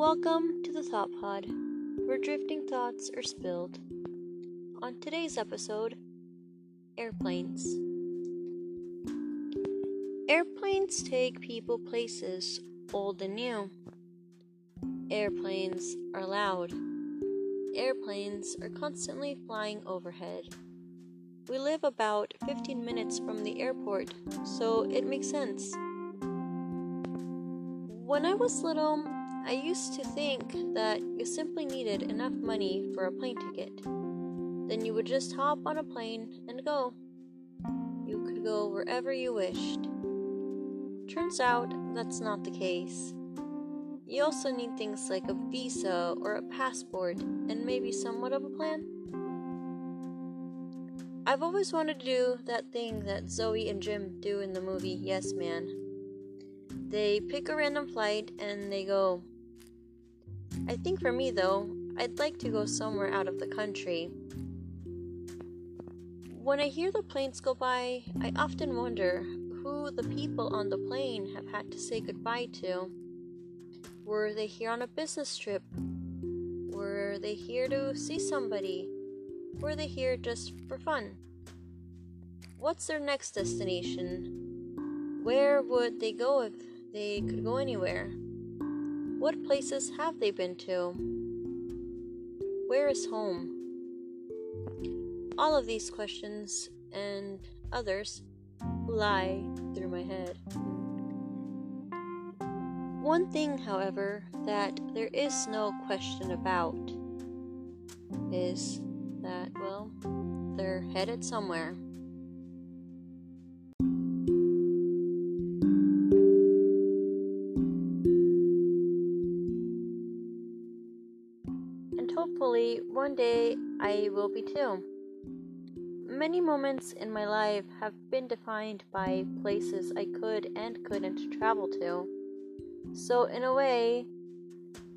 Welcome to the Thought Pod, where drifting thoughts are spilled. On today's episode, airplanes. Airplanes take people places, old and new. Airplanes are loud. Airplanes are constantly flying overhead. We live about 15 minutes from the airport, so it makes sense. When I was little, I used to think that you simply needed enough money for a plane ticket. Then you would just hop on a plane and go. You could go wherever you wished. Turns out that's not the case. You also need things like a visa or a passport and maybe somewhat of a plan. I've always wanted to do that thing that Zooey and Jim do in the movie Yes Man. They pick a random flight and they go. I think for me though, I'd like to go somewhere out of the country. When I hear the planes go by, I often wonder who the people on the plane have had to say goodbye to. Were they here on a business trip? Were they here to see somebody? Were they here just for fun? What's their next destination? Where would they go if they could go anywhere? What places have they been to? Where is home? All of these questions and others lie through my head. One thing, however, that there is no question about is that, well, they're headed somewhere. Hopefully, one day I will be too. Many moments in my life have been defined by places I could and couldn't travel to. So, in a way,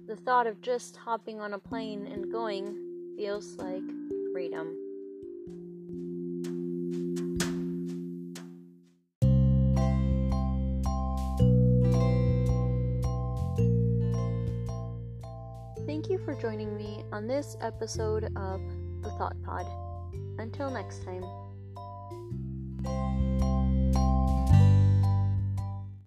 the thought of just hopping on a plane and going feels like freedom. For joining me on this episode of The Thought Pod. Until next time.